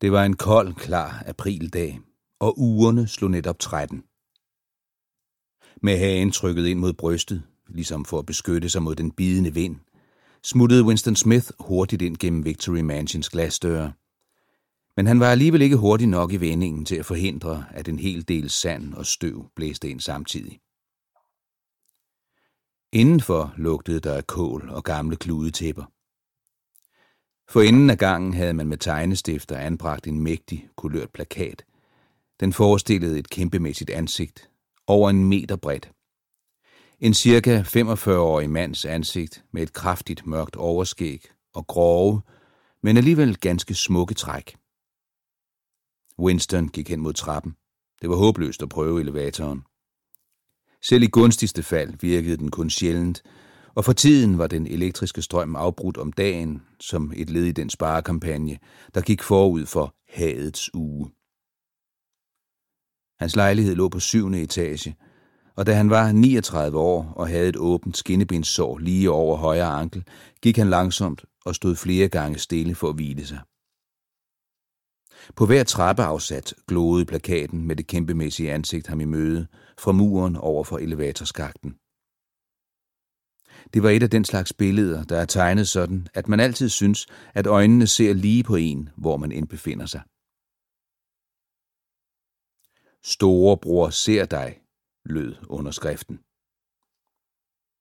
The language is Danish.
Det var en kold, klar aprildag, og ugerne slog netop 13. Med hagen trykket ind mod brystet, ligesom for at beskytte sig mod den bidende vind, smuttede Winston Smith hurtigt ind gennem Victory Mansions glasdøre. Men han var alligevel ikke hurtig nok i vendingen til at forhindre, at en hel del sand og støv blæste ind samtidig. Indenfor lugtede der af kål og gamle kludetæpper. For enden af gangen havde man med tegnestifter anbragt en mægtig, kulørt plakat. Den forestillede et kæmpemæssigt ansigt, over en meter bredt. En cirka 45-årig mands ansigt med et kraftigt mørkt overskæg og grove, men alligevel ganske smukke træk. Winston gik hen mod trappen. Det var håbløst at prøve elevatoren. Selv i gunstigste fald virkede den kun sjældent, og for tiden var den elektriske strøm afbrudt om dagen som et led i den sparekampagne, der gik forud for hadets uge. Hans lejlighed lå på syvende etage, og da han var 39 år og havde et åbent skinnebenssår lige over højre ankel, gik han langsomt og stod flere gange stille for at hvile sig. På hver trappeafsat glodede plakaten med det kæmpemæssige ansigt ham i møde fra muren over for elevatorskakten. Det var et af den slags billeder, der er tegnet sådan, at man altid synes, at øjnene ser lige på en, hvor man end befinder sig. Storebror ser dig, lød underskriften.